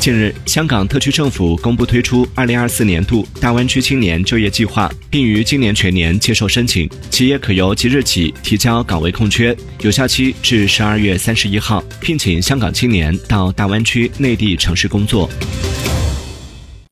近日香港特区政府公布推出二零二四年度大湾区青年就业计划并于今年全年接受申请企业可由即日起提交岗位空缺有效期至十二月三十一号聘请香港青年到大湾区内地城市工作。